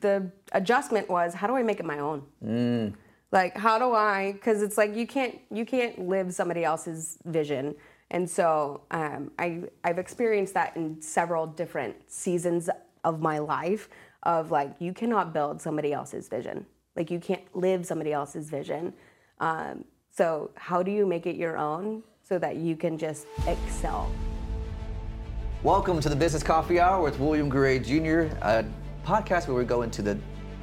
the adjustment was how do I make it my own? Like how do I? Because it's like you can't you can't live somebody else's vision. And so um, I I've experienced that in several different seasons of my life. Of like you cannot build somebody else's vision. Like you can't live somebody else's vision. Um, so how do you make it your own so that you can just excel? Welcome to the Business Coffee Hour with William Garay Jr., a podcast where we go into the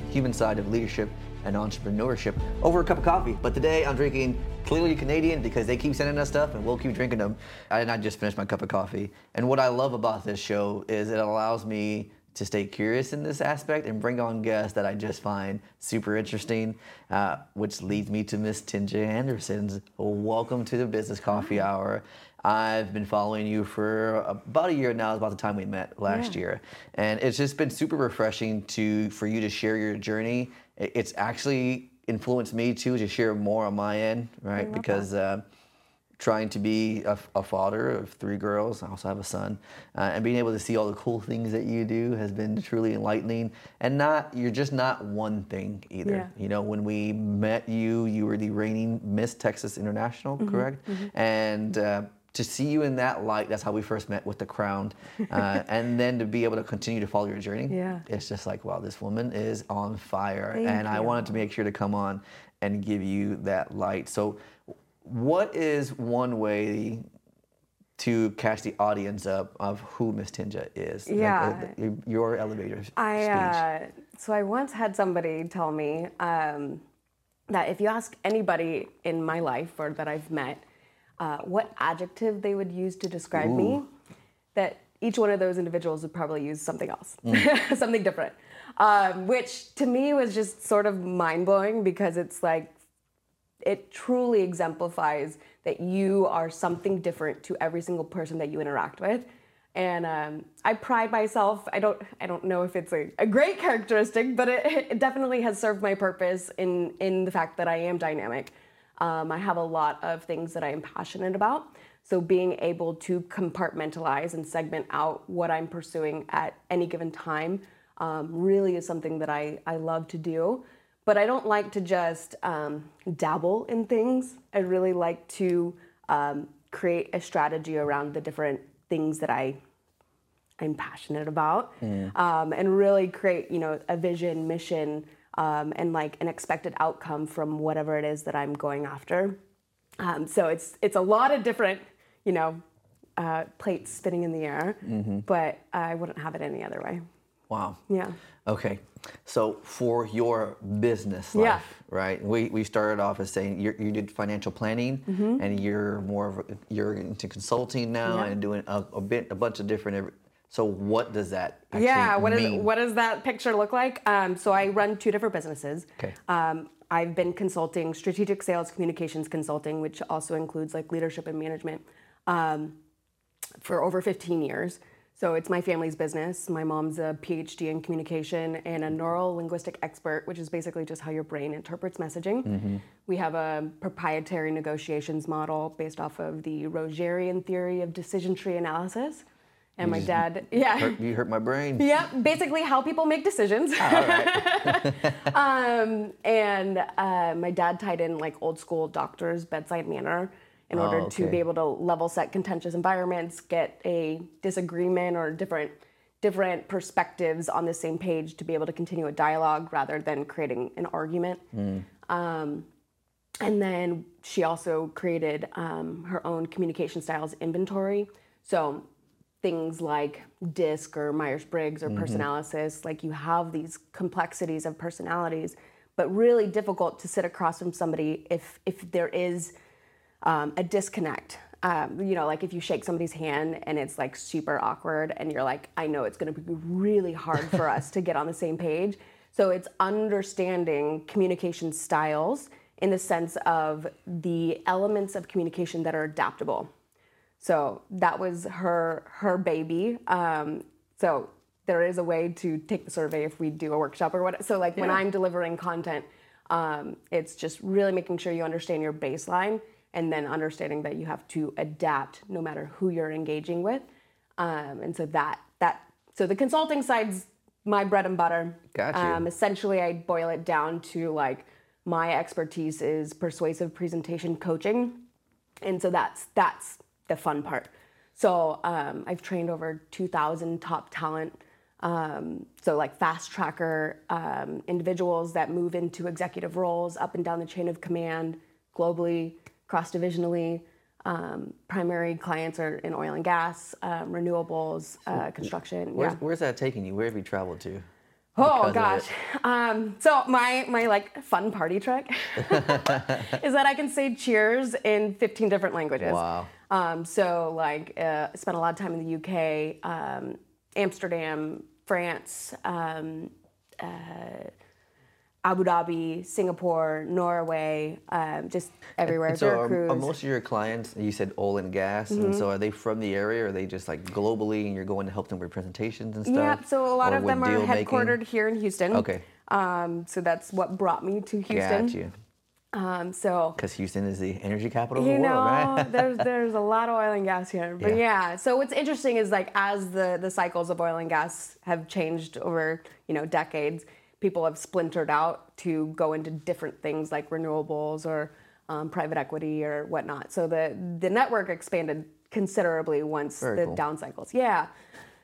human side of leadership and entrepreneurship over a cup of coffee. But today I'm drinking clearly Canadian because they keep sending us stuff and we'll keep drinking them. And I just finished my cup of coffee. And what I love about this show is it allows me to stay curious in this aspect and bring on guests that I just find super interesting, uh, which leads me to Miss Tinja Anderson's. Welcome to the Business Coffee Hour. I've been following you for about a year now. It's about the time we met last Yeah. year, and it's just been super refreshing to for you to share your journey. It's actually influenced me too to share more on my end, right? Because uh, trying to be a, a father of three girls, I also have a son, uh, and being able to see all the cool things that you do has been truly enlightening. And not you're just not one thing either. Yeah. You know, when we met you, you were the reigning Miss Texas International, Mm-hmm, correct? And uh, to see you in that light, that's how we first met with the crown. Uh, and then to be able to continue to follow your journey, Yeah. it's just like, wow, this woman is on fire. Thank and I wanted to make sure to come on and give you that light. So, what is one way to catch the audience up of who Miss Tinja is? Like, Yeah. uh, your elevator I speech. uh, so I once had somebody tell me um, that if you ask anybody in my life or that I've met uh, what adjective they would use to describe me, that each one of those individuals would probably use something else, something different. Um, which to me was just sort of mind blowing because it's like it truly exemplifies that you are something different to every single person that you interact with. And um, i pride myself i don't i don't know if it's a, a great characteristic but it, it definitely has served my purpose in in the fact that i am dynamic um, i have a lot of things that i am passionate about. So being able to compartmentalize and segment out what i'm pursuing at any given time um, really is something that I, I love to do. But I don't like to just um, dabble in things. I really like to um, create a strategy around the different things that I I'm passionate about, um, and really create you know a vision, mission, um, and like an expected outcome from whatever it is that I'm going after. Um, so it's it's a lot of different you know uh, plates spinning in the air, but I wouldn't have it any other way. Wow. Yeah. Okay. So for your business life, Yeah. right? We, we started off as saying you you did financial planning, and you're more of a, you're into consulting now Mm-hmm. Yeah. and doing a, a bit a bunch of different. So what does that actually yeah what is mean? what does that picture look like? Um, so i run two different businesses. Okay. um, i've been consulting strategic sales communications consulting which also includes like leadership and management um, for over 15 years. So it's my family's business. My mom's a phd in communication and a neural linguistic expert which is basically just how your brain interprets messaging. We have a proprietary negotiations model based off of the rogerian theory of decision tree analysis and my dad yeah Hurt, you hurt my brain. Yep, basically how people make decisions. Right. um, and uh, my dad tied in like old school doctor's bedside manner in order Oh, to be able to level set contentious environments, get a disagreement or different different perspectives on the same page to be able to continue a dialogue rather than creating an argument. Um, and then she also created um, her own communication styles inventory. So things like DISC or Myers Briggs or Personalysis, like you have these complexities of personalities, but really difficult to sit across from somebody if if there is um, a disconnect. Um, you know, like if you shake somebody's hand and it's like super awkward, and you're like, I know it's going to be really hard for us to get on the same page. So it's understanding communication styles in the sense of the elements of communication that are adaptable. So that was her her baby. Um, so there is a way to take the survey if we do a workshop or what. So like when I'm delivering content, um, it's just really making sure you understand your baseline and then understanding that you have to adapt no matter who you're engaging with. Um, and so that that so the consulting side's my bread and butter. Got you. Um, essentially, I boil it down to like my expertise is persuasive presentation coaching, and so that's that's the fun part. So um, I've trained over 2,000 top talent. Um, so like fast tracker um, individuals that move into executive roles up and down the chain of command globally, cross divisionally. Um, primary clients are in oil and gas, um, renewables, uh, construction. Where's, yeah. where's that taking you? Where have you traveled to? Oh gosh. Um, so my my like fun party trick is that I can say cheers in 15 different languages. Wow. Um, so like uh, spent a lot of time in the UK, um, Amsterdam, France, um, uh, Abu Dhabi, Singapore, Norway, um, just everywhere. So are, are most of your clients, you said oil and gas, and Mm-hmm. so are they from the area or are they just like globally and you're going to help them with presentations and stuff? Yeah, so a lot Or of them are deal making? headquartered here in Houston. Okay. Um, so that's what brought me to Houston. Got you. Um, so Because Houston is the energy capital of the world, right? there's there's a lot of oil and gas here. But Yeah. yeah. so what's interesting is like as the the cycles of oil and gas have changed over you know decades, people have splintered out to go into different things like renewables or um, private equity or whatnot. So the the network expanded considerably once Very the cool. down cycles. Yeah.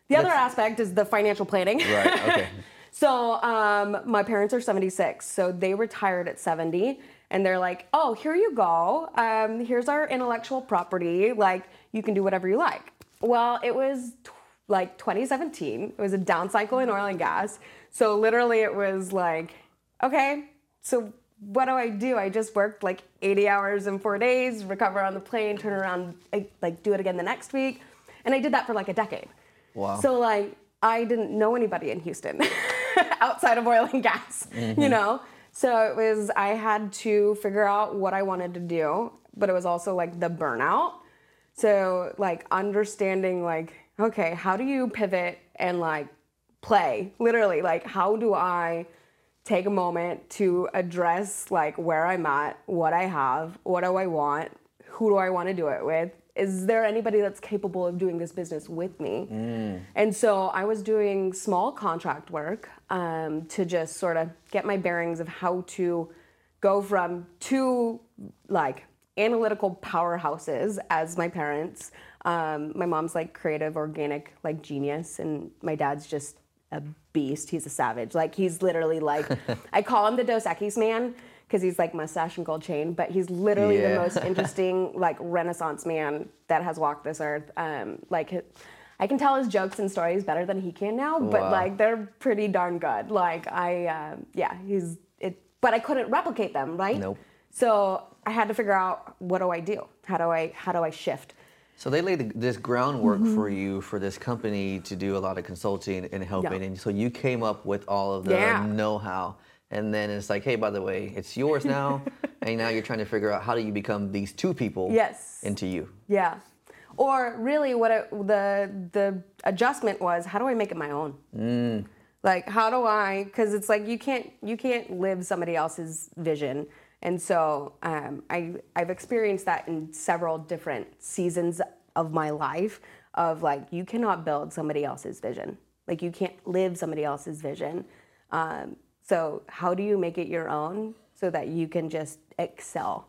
The other That's- aspect is the financial planning. right, okay. So um, my parents are 76, so they retired at 70, and they're like, "Oh, here you go. Um, here's our intellectual property. Like, you can do whatever you like." Well, it was t- like 2017. It was a down cycle in oil and gas. So literally, it was like, okay, so what do I do? I just worked like 80 hours in four days, recover on the plane, turn around, like do it again the next week, and I did that for like a decade. Wow. So like I didn't know anybody in Houston outside of oil and gas, you know? So it was I had to figure out what I wanted to do, but it was also like the burnout. So like understanding like okay, how do you pivot and like play? Literally like how do I take a moment to address like where I'm at, what I have, what do I want, who do I want to do it with? Is there anybody that's capable of doing this business with me? And so I was doing small contract work um, to just sort of get my bearings of how to go from two like analytical powerhouses as my parents. Um, my mom's like creative, organic, like genius, and my dad's just a beast. He's a savage. Like he's literally like I call him the Dos Equis man because he's like mustache and gold chain, but he's literally Yeah. the most interesting like Renaissance man that has walked this earth. Um, like I can tell his jokes and stories better than he can now, but Wow. like they're pretty darn good. Like I, um, yeah, he's it, but I couldn't replicate them, right? Nope. So I had to figure out what do I do? How do I how do I shift? So they laid this groundwork Mm-hmm. for you for this company to do a lot of consulting and helping, Yeah. and so you came up with all of the Yeah. know-how, and then it's like, hey, by the way, it's yours now, and now you're trying to figure out how do you become these two people Yes. into you. Yeah. Or really, what the the adjustment was, how do I make it my own? Like, how do I? Because it's like you can't you can't live somebody else's vision, and so um, I I've experienced that in several different seasons of my life. Of like, you cannot build somebody else's vision. Like, you can't live somebody else's vision. Um, so, how do you make it your own so that you can just excel?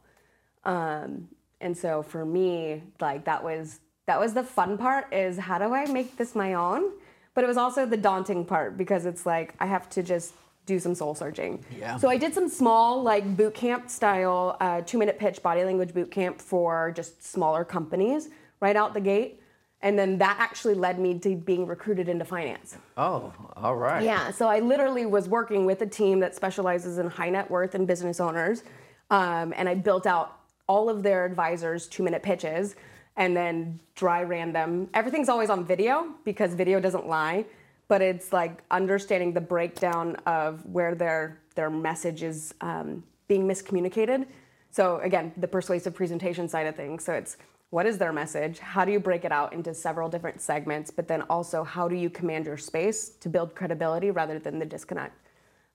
Um, and so for me, like that was that was the fun part is how do I make this my own? But it was also the daunting part because it's like I have to just do some soul searching. Yeah. So I did some small like boot camp style uh, two minute pitch body language boot camp for just smaller companies right out the gate. And then that actually led me to being recruited into finance. Oh, all right. Yeah, so I literally was working with a team that specializes in high net worth and business owners, um, and I built out all of their advisors' two minute pitches, and then dry ran them. Everything's always on video because video doesn't lie, but it's like understanding the breakdown of where their their message is um, being miscommunicated. So again, the persuasive presentation side of things. So it's what is their message? How do you break it out into several different segments? But then also, how do you command your space to build credibility rather than the disconnect?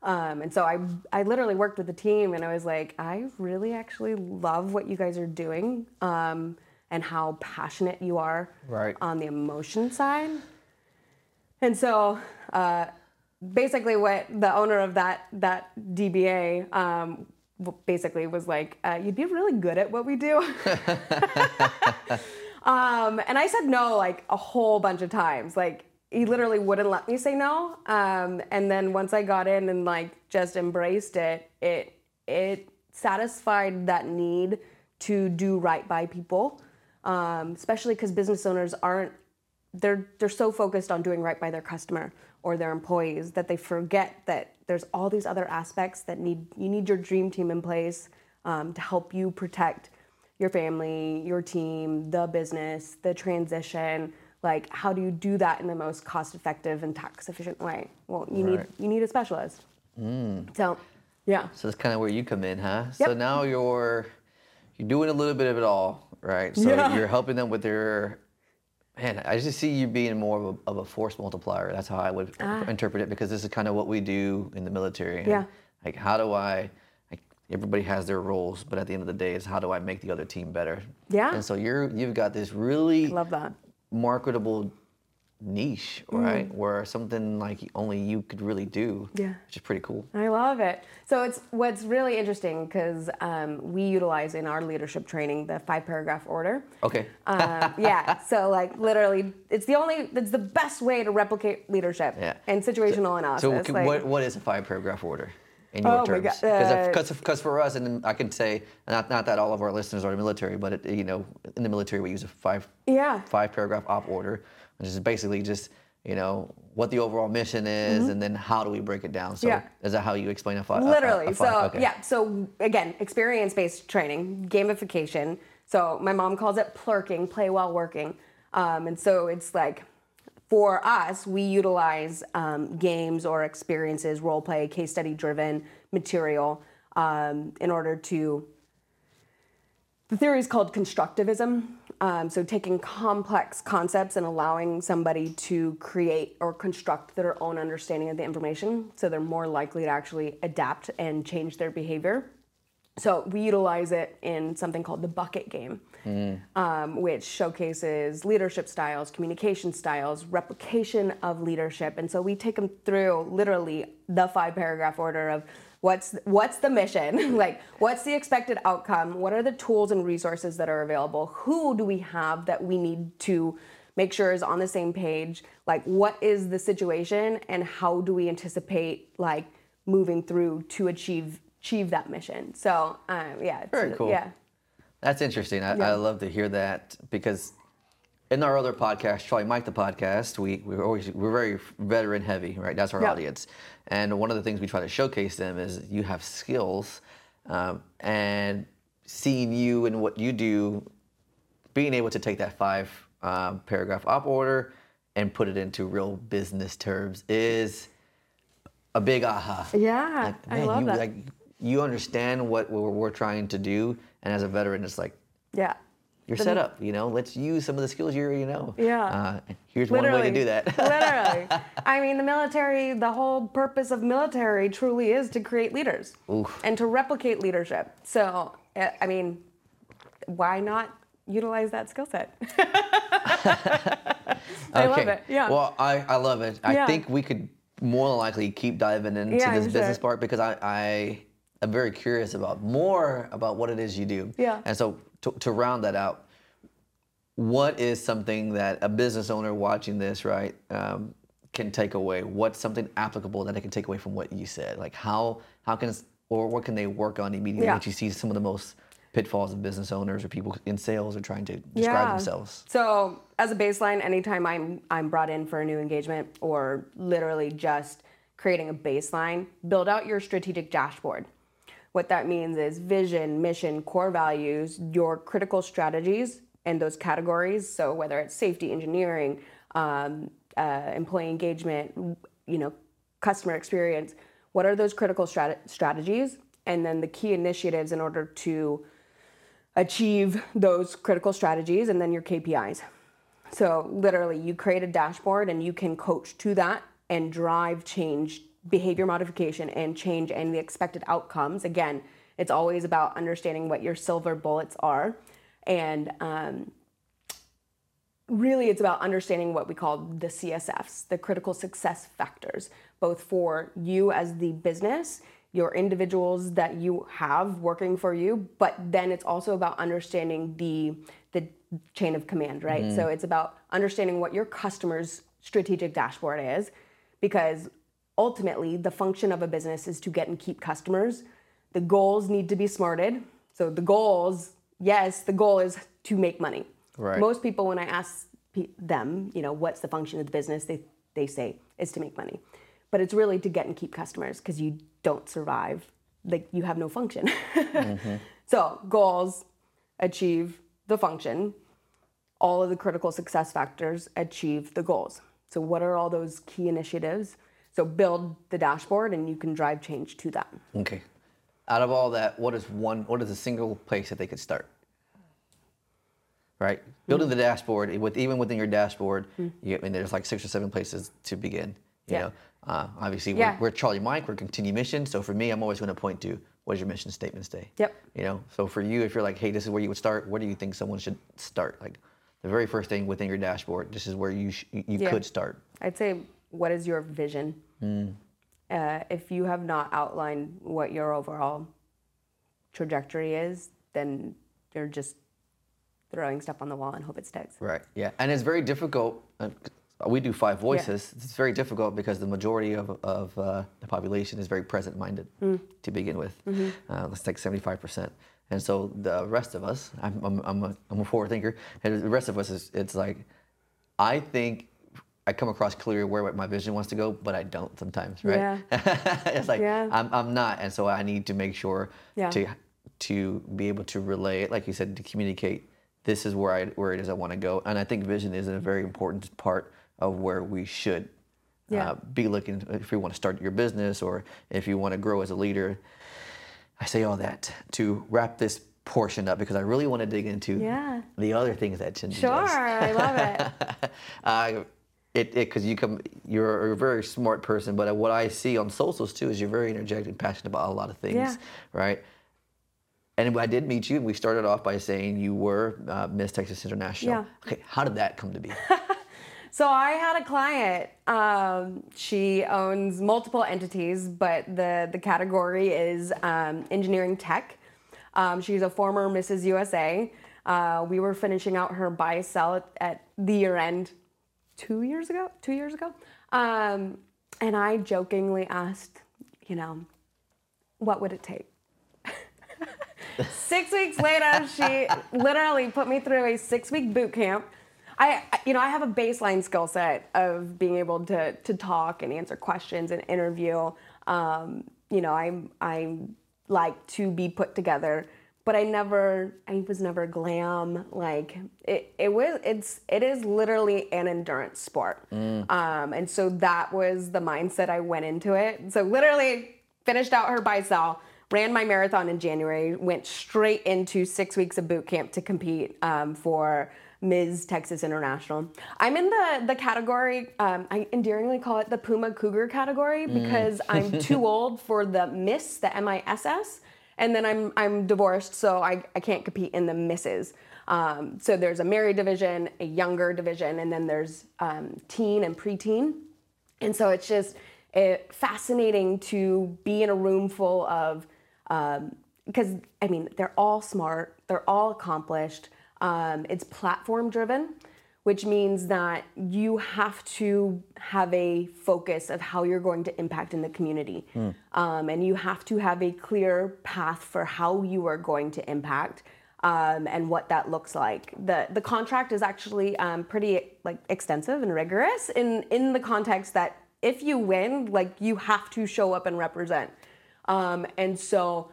Um, and so I, I literally worked with the team and I was like, I really actually love what you guys are doing um, and how passionate you are Right. on the emotion side. And so uh, basically what the owner of that that DBA um, basically was like, uh, "You'd be really good at what we do." um, and I said no like a whole bunch of times. Like he literally wouldn't let me say no. Um, and then once I got in and like just embraced it, it it satisfied that need to do right by people, um, especially because business owners aren't they're they're so focused on doing right by their customer or their employees that they forget that there's all these other aspects that need you need your dream team in place um, to help you protect your family, your team, the business, the transition. Like, how do you do that in the most cost-effective and tax-efficient way? Well, you need you need a specialist. So, yeah, So that's kind of where you come in, huh? So now you're you're doing a little bit of it all, right? So Yeah. you're helping them with their man. I just see you being more of a, of a force multiplier. That's how I would interpret it because this is kind of what we do in the military. and, Ah. Yeah. Like how do I? Like everybody has their roles, but at the end of the day, is how do I make the other team better? Yeah. And so you're you've got this really love that. marketable niche, right? Where something like only you could really do. Mm. Yeah. Which is pretty cool. I love it. So it's what's really interesting because um, we utilize in our leadership training the five paragraph order. Okay. Um, yeah. So like literally, it's the only, it's the best way to replicate leadership Yeah. and situational analysis. So, like- what, what is a five paragraph order in your Oh terms? Uh, Because for us, and I can say, not, not that all of our listeners are in the military, but it, you know, in the military we use a five Yeah. five paragraph op order, which is basically just you know what the overall mission is, and then how do we break it down. So Mm-hmm. Yeah. is that how you explain a five? Literally. A, a so okay. yeah. So again, experience-based training, gamification. So my mom calls it plurking, play while working. Um, and so it's like, for us, we utilize um, games or experiences, role play, case study driven material um, in order to the theory is called constructivism. Um, so, taking complex concepts and allowing somebody to create or construct their own understanding of the information so they're more likely to actually adapt and change their behavior. So, we utilize it in something called the bucket game, um, which showcases leadership styles, communication styles, replication of leadership. And so, we take them through literally the five paragraph order of what's what's the mission? Like what's the expected outcome? What are the tools and resources that are available? Who do we have that we need to make sure is on the same page? Like what is the situation and how do we anticipate like moving through to achieve achieve that mission? So um, yeah Very cool. yeah. That's interesting. I, I love to hear that because in our other podcast, Charlie Mike the podcast, we we're always we're very veteran heavy, right? That's our Yeah. audience, and one of the things we try to showcase them is you have skills, um, and seeing you and what you do, being able to take that five um, paragraph op order and put it into real business terms is a big aha. yeah Like, i man, love you, that Like, you understand what we're, we're trying to do, and as a veteran, it's like yeah you're set up. You know, let's use some of the skills you already know. Yeah. Uh, here's one way to do that. literally. I mean, the military, the whole purpose of military truly is to create leaders Oof. and to replicate leadership. So, uh, I mean, why not utilize that skill set? I love it. Yeah. Well, I, I love it. I Yeah. think we could more than likely keep diving into Yeah, this I'm business part because I, I am very curious about more about what it is you do. Yeah. And so to, to round that out, what is something that a business owner watching this, right, um, can take away? What's something applicable that they can take away from what you said? Like how how can or what can they work on immediately Yeah. that you see some of the most pitfalls of business owners or people in sales are trying to describe themselves? So as a baseline, anytime I'm I'm brought in for a new engagement or literally just creating a baseline, build out your strategic dashboard. What that means is vision, mission, core values, your critical strategies and those categories. So whether it's safety, engineering, um, uh, employee engagement, you know, customer experience, what are those critical strat- strategies? And then the key initiatives in order to achieve those critical strategies and then your KPIs. So literally you create a dashboard and you can coach to that and drive change, behavior modification and change and the expected outcomes. Again, it's always about understanding what your silver bullets are. And um, really it's about understanding what we call the CSFs, the critical success factors. both for you as the business, your individuals that you have working for you, but then it's also about understanding the the chain of command, right? So it's about understanding what your customer's strategic dashboard is because ultimately the function of a business is to get and keep customers. The goals need to be smarted. So the goals, yes, the goal is to make money. Right. Most people, when I ask them, you know, what's the function of the business, they, they say is to make money. But it's really to get and keep customers because you don't survive. Like you have no function. Mm-hmm. So goals, achieve the function. All of the critical success factors achieve the goals. So what are all those key initiatives? So build the dashboard and you can drive change to that. Okay. Out of all that, what is one? What is a single place that they could start? Right, building the dashboard with even within your dashboard, you, I mean, there's like six or seven places to begin. You Yeah. know, uh, obviously Yeah. we're, we're Charlie Mike, we're continue mission. So for me, I'm always going to point to what does your mission statement say. Yep. You know, so for you, if you're like, hey, this is where you would start, where do you think someone should start? Like, the very first thing within your dashboard, this is where you sh- you you Yeah. could start. I'd say, what is your vision? Uh, if you have not outlined what your overall trajectory is, then you're just throwing stuff on the wall and hope it sticks. Right. Yeah, and it's very difficult. Uh, we do five voices. It's very difficult because the majority of, of uh, the population is very present-minded to begin with. Uh, let's take seventy-five percent, and so the rest of us, I'm, I'm, I'm, a, I'm a forward thinker, and the rest of us is it's like, I think. I come across clearly where my vision wants to go, but I don't sometimes, right? Yeah. it's like Yeah. I'm, I'm not, and so I need to make sure Yeah. to to be able to relay like you said, to communicate. This is where I where it is I want to go, and I think vision is a very important part of where we should Yeah. uh, be looking if you want to start your business or if you want to grow as a leader. I say all that to wrap this portion up because I really want to dig into Yeah. the other things that Tinja Sure, does. I love it. uh, it because you come, you're a very smart person. But what I see on socials too is you're very energetic and passionate about a lot of things, Yeah. right? And I did meet you, and we started off by saying you were uh, Miss Texas International. Yeah. Okay, how did that come to be? So I had a client. Um, she owns multiple entities, but the the category is um, engineering tech. Um, she's a former Mrs. USA. Uh, we were finishing out her buy sell at, at the year end two years ago. Two years ago, um, and I jokingly asked, you know, what would it take? six weeks later, she literally put me through a six week boot camp. I, you know, I have a baseline skill set of being able to to talk and answer questions and interview. Um, you know, I'm I like to be put together, but I never, I was never glam. Like it, it was, it's, it is literally an endurance sport, um, and so that was the mindset I went into it. So literally finished out her buy sell ran my marathon in January, went straight into six weeks of boot camp to compete um, for Ms. Texas International. I'm in the the category um, I endearingly call it the Puma Cougar category because I'm too old for the Miss, the M-I-S-S, and then I'm I'm divorced, so I, I can't compete in the Misses. Um, so there's a married division, a younger division, and then there's um, teen and preteen. And so it's just uh, fascinating to be in a room full of, because I mean, they're all smart, they're all accomplished. Um, it's platform driven, which means that you have to have a focus of how you're going to impact in the community. Um, and you have to have a clear path for how you are going to impact um, and what that looks like. The the contract is actually um, pretty like extensive and rigorous in in the context that if you win, like you have to show up and represent. Um, and so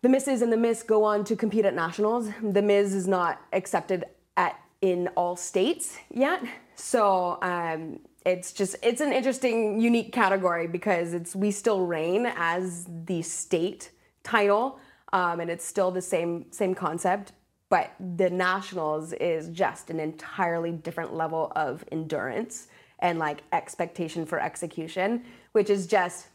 the misses and the miss go on to compete at nationals. The Miz is not accepted at in all states yet, so um, it's just it's an interesting, unique category because it's we still reign as the state title, um, and it's still the same same concept. But the nationals is just an entirely different level of endurance and like expectation for execution, which is just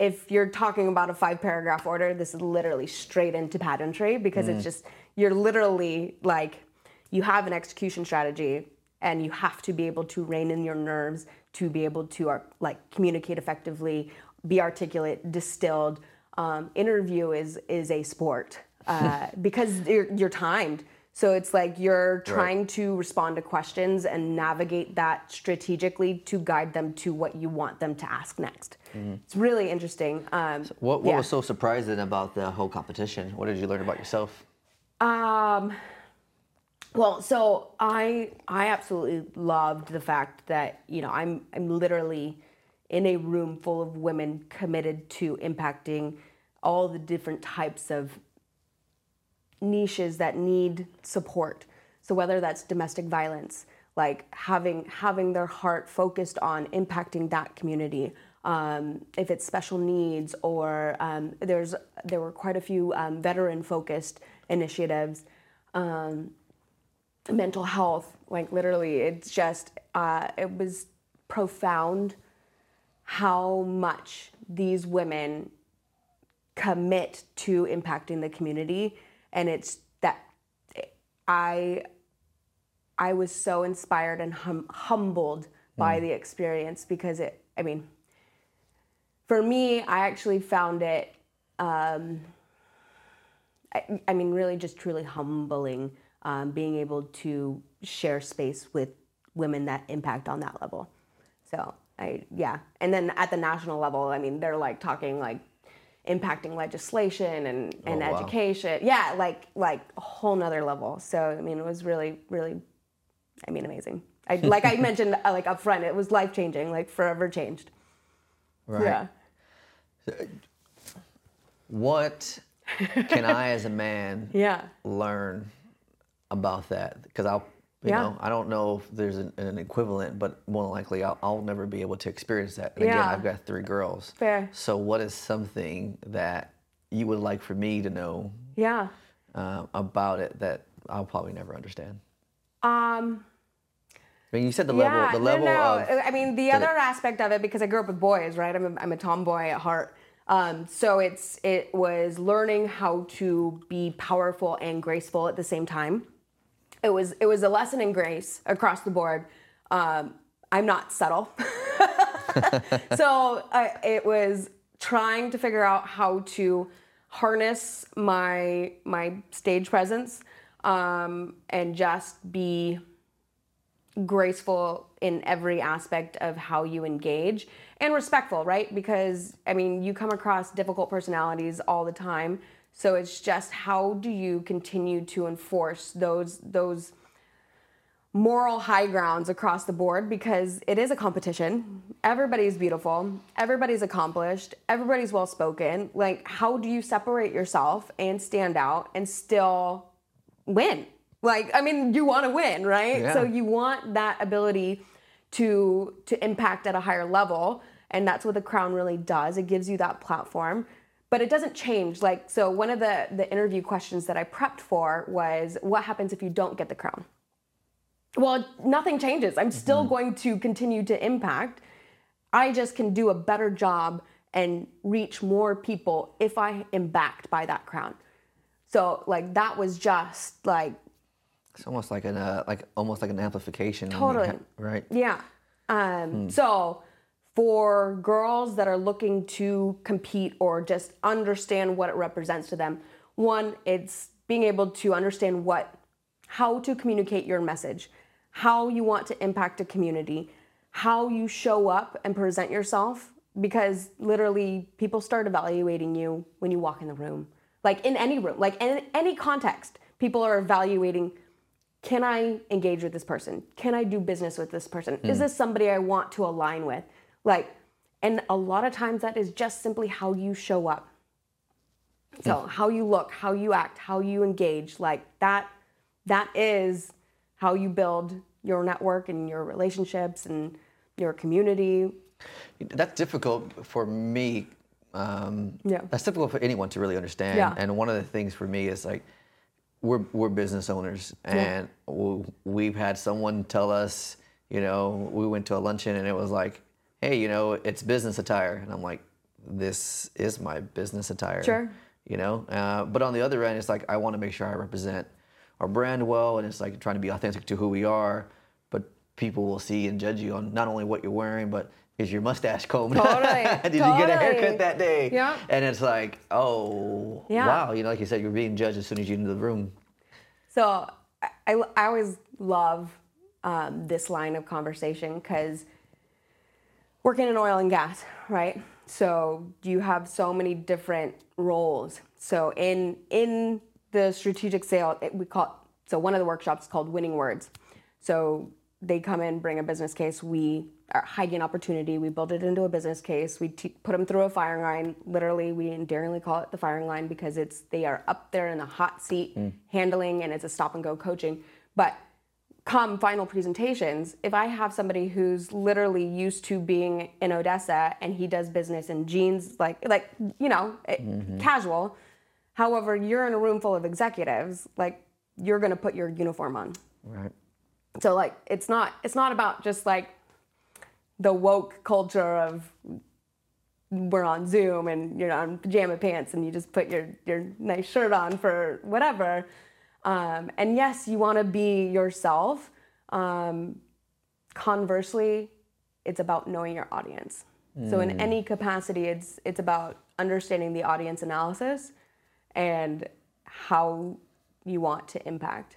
if you're talking about a five paragraph order, this is literally straight into pageantry because it's just, you're literally like, you have an execution strategy and you have to be able to rein in your nerves to be able to uh, like communicate effectively, be articulate, distilled. Um, interview is is a sport uh, because you're, you're timed. So it's like you're trying to respond to questions and navigate that strategically to guide them to what you want them to ask next. It's really interesting. Um, What, what yeah. was so surprising about the whole competition? What did you learn about yourself? Um, well, so I I absolutely loved the fact that you know I'm I'm literally in a room full of women committed to impacting all the different types of niches that need support. So whether that's domestic violence, like having having their heart focused on impacting that community, um, if it's special needs or um, there's there were quite a few um, veteran focused initiatives, um, mental health, like literally, it's just uh, it was profound how much these women commit to impacting the community. And it's that i i was so inspired and hum- humbled by the experience because it i mean for me i actually found it um, I, I mean really just truly humbling um, being able to share space with women that impact on that level so I yeah, and then at the national level, I mean, they're like talking like impacting legislation and, and Oh, wow. education. Yeah, like like a whole nother level. So I mean, it was really really, I mean, amazing. I, like I mentioned uh, like up front, it was life changing, like forever changed. Right. Yeah. What can I, as a man, Yeah. learn about that? Because I'll, you Yeah. know, I don't know if there's an, an equivalent, but more than likely, I'll, I'll never be able to experience that. And again, Yeah. I've got three girls. Fair. So, what is something that you would like for me to know Yeah. uh, about it that I'll probably never understand? Um. I mean, you said the level, the level no, no. of. I mean, the other aspect of it, because I grew up with boys, right? I'm a, I'm a tomboy at heart. Um, so it's it was learning how to be powerful and graceful at the same time. It was it was a lesson in grace across the board. Um, I'm not subtle, so uh, it was trying to figure out how to harness my my stage presence um, and just be graceful in every aspect of how you engage and respectful, right? Because I mean, you come across difficult personalities all the time. So it's just how do you continue to enforce those those moral high grounds across the board because it is a competition. Everybody's beautiful, everybody's accomplished, everybody's well spoken. Like how do you separate yourself and stand out and still win? Like I mean, you want to win, right? Yeah. So you want that ability to to impact at a higher level, and that's what the crown really does. It gives you that platform. But it doesn't change. Like so one of the the interview questions that I prepped for was what happens if you don't get the crown? Well, nothing changes. I'm still going to continue to impact. I just can do a better job and reach more people if I am backed by that crown. So like that was just like It's almost like an, uh, like almost like an amplification. Totally. ha- right. Yeah. Um, So, for girls that are looking to compete or just understand what it represents to them, one, it's being able to understand what, how to communicate your message, how you want to impact a community, how you show up and present yourself, because literally people start evaluating you when you walk in the room. Like in any room, like in any context, people are evaluating can I engage with this person? Can I do business with this person? Is hmm. this somebody I want to align with? Like, and a lot of times that is just simply how you show up. So, how you look, how you act, how you engage, like that, that is how you build your network and your relationships and your community. That's difficult for me. Um, Yeah. That's difficult for anyone to really understand. Yeah. And one of the things for me is like, we're we're business owners, and w we've had someone tell us, you know, we went to a luncheon and it was like, hey, you know, it's business attire, and I'm like, this is my business attire. Sure. You know, uh, but on the other end, it's like I want to make sure I represent our brand well, and it's like trying to be authentic to who we are. But people will see and judge you on not only what you're wearing, but is your mustache combed? Totally, Did you get a haircut that day? Yeah. And it's like, oh, Yeah. wow. You know, like you said, you're being judged as soon as you enter the room. So I, I, I always love um, this line of conversation because working in oil and gas, right? So you have so many different roles. So in in the strategic sale, it, we call so one of the workshops is called Winning Words. So they come in, bring a business case. We are hiding an opportunity. We build it into a business case. We t- put them through a firing line. Literally, we endearingly call it the firing line because it's they are up there in the hot seat mm. handling, and it's a stop and go coaching. But come final presentations, if I have somebody who's literally used to being in Odessa and he does business in jeans, like like you know, it- casual. However, you're in a room full of executives, like you're gonna put your uniform on. Right. So like it's not it's not about just like the woke culture of we're on Zoom and you're on pajama pants and you just put your your nice shirt on for whatever. Um, and yes, you want to be yourself. Um, conversely, it's about knowing your audience. So in any capacity, it's it's about understanding the audience analysis and how you want to impact.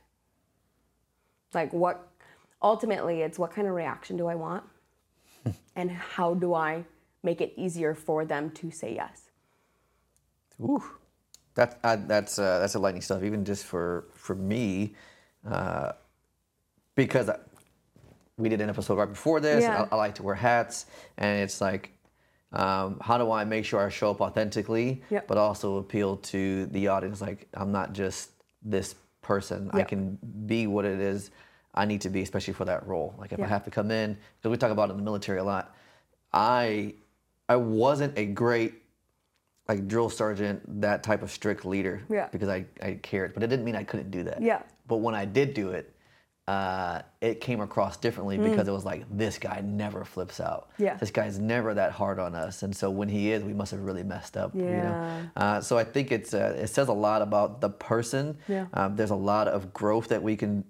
Like what ultimately it's what kind of reaction do i want? And how do i make it easier for them to say yes? Ooh, that I, that's uh, that's a lightning stuff. Even just for for me, uh, because I, we did an episode right before this. Yeah. I, I like to wear hats, and it's like, um, how do I make sure I show up authentically, Yep. but also appeal to the audience? Like I'm not just this person. I can be what it is I need to be, especially for that role. Like if I have to come in, because we talk about it in the military a lot. I I wasn't a great like drill sergeant, that type of strict leader. Yeah. Because I, I cared, but it didn't mean I couldn't do that. Yeah. But when I did do it, uh, it came across differently because it was like this guy never flips out. Mm. Yeah. This guy's never that hard on us, and so when he is, we must have really messed up. You know? Yeah. uh, so I think it's uh, it says a lot about the person. Yeah. Um, there's a lot of growth that we can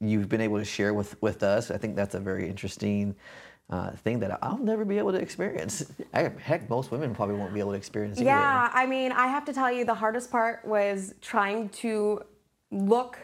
you've been able to share with with us. I think that's a very interesting uh, thing that I'll never be able to experience. I, heck, most women probably won't be able to experience. either. yeah i mean i have to tell you the hardest part was trying to look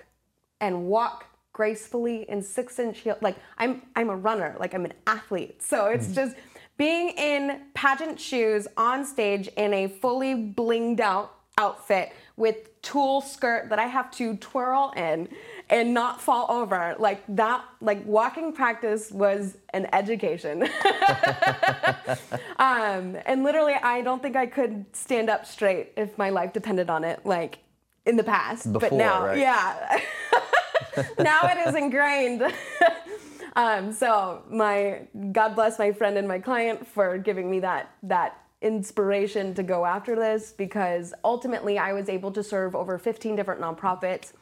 and walk gracefully in six inch heels. like i'm i'm a runner like i'm an athlete so it's just being in pageant shoes on stage in a fully blinged out outfit with tulle skirt that i have to twirl in and not fall over like that like walking practice was an education um, and literally, I don't think I could stand up straight if my life depended on it, like in the past. but now, right? yeah, now it is ingrained. um, so my God bless my friend and my client for giving me that that inspiration to go after this because ultimately I was able to serve over 15 different nonprofits.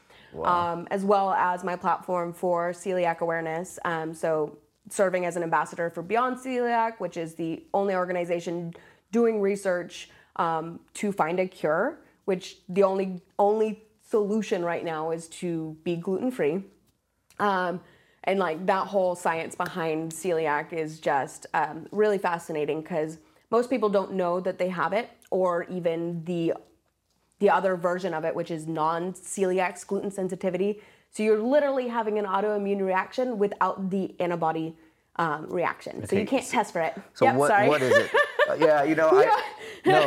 Um, as well as my platform for celiac awareness. Um, so, serving as an ambassador for Beyond Celiac, which is the only organization doing research um, to find a cure. Which the only only solution right now is to be gluten free. Um, and like that whole science behind celiac is just um, really fascinating because most people don't know that they have it or even the the other version of it, which is non-celiac gluten sensitivity. So you're literally having an autoimmune reaction without the antibody um, reaction. So you can't so- test for it. So Yep, what sorry. what is it? Uh, yeah, you know, I no,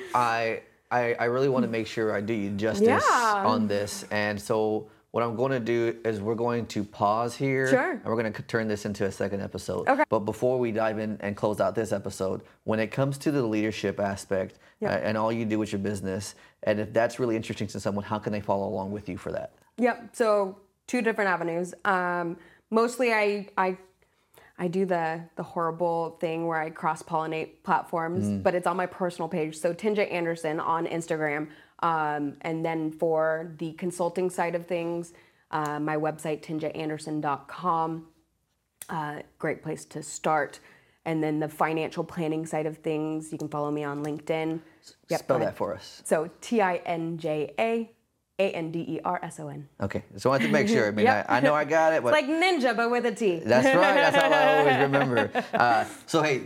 I I I really want to make sure I do you justice Yeah. on this, and so. What I'm going to do is we're going to pause here, Sure. and we're going to turn this into a second episode. Okay. But before we dive in and close out this episode, when it comes to the leadership aspect Yeah. uh, and all you do with your business, and if that's really interesting to someone, how can they follow along with you for that? Yep. So two different avenues. Um, mostly, I I I do the the horrible thing where I cross pollinate platforms, but it's on my personal page. So Tinja Anderson on Instagram, um, and then for the consulting side of things, uh, my website tinjaanderson.com. Uh, great place to start. And then the financial planning side of things, you can follow me on LinkedIn. Yep, Spell that for us. So T I N J A A N D E R S O N. Okay, so I wanted to make sure. I mean, Yep. I, I know I got it, but It's like ninja, but with a T. That's right. That's how I always remember. Uh, so hey,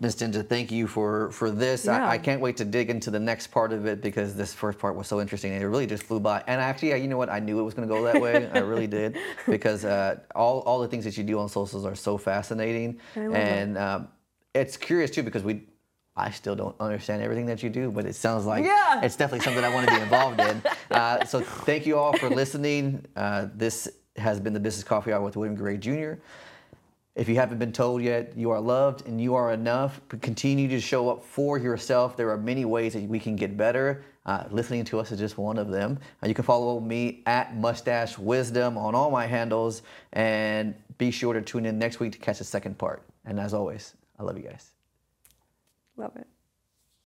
Ms. Tinja, thank you for for this. Yeah. I, I can't wait to dig into the next part of it because this first part was so interesting it really just flew by. And actually, you know what? I knew it was going to go that way. I really did because uh, all all the things that you do on socials are so fascinating, and um, it's curious too because we. I still don't understand everything that you do, but it sounds like Yeah. it's definitely something I want to be involved in. Uh, so thank you all for listening. Uh, this has been the Business Coffee Hour with William Garay Jr. If you haven't been told yet, you are loved and you are enough. Continue to show up for yourself. There are many ways that we can get better. Uh, listening to us is just one of them. Uh, you can follow me at Mustache Wisdom on all my handles, and be sure to tune in next week to catch the second part. And as always, I love you guys. Love it.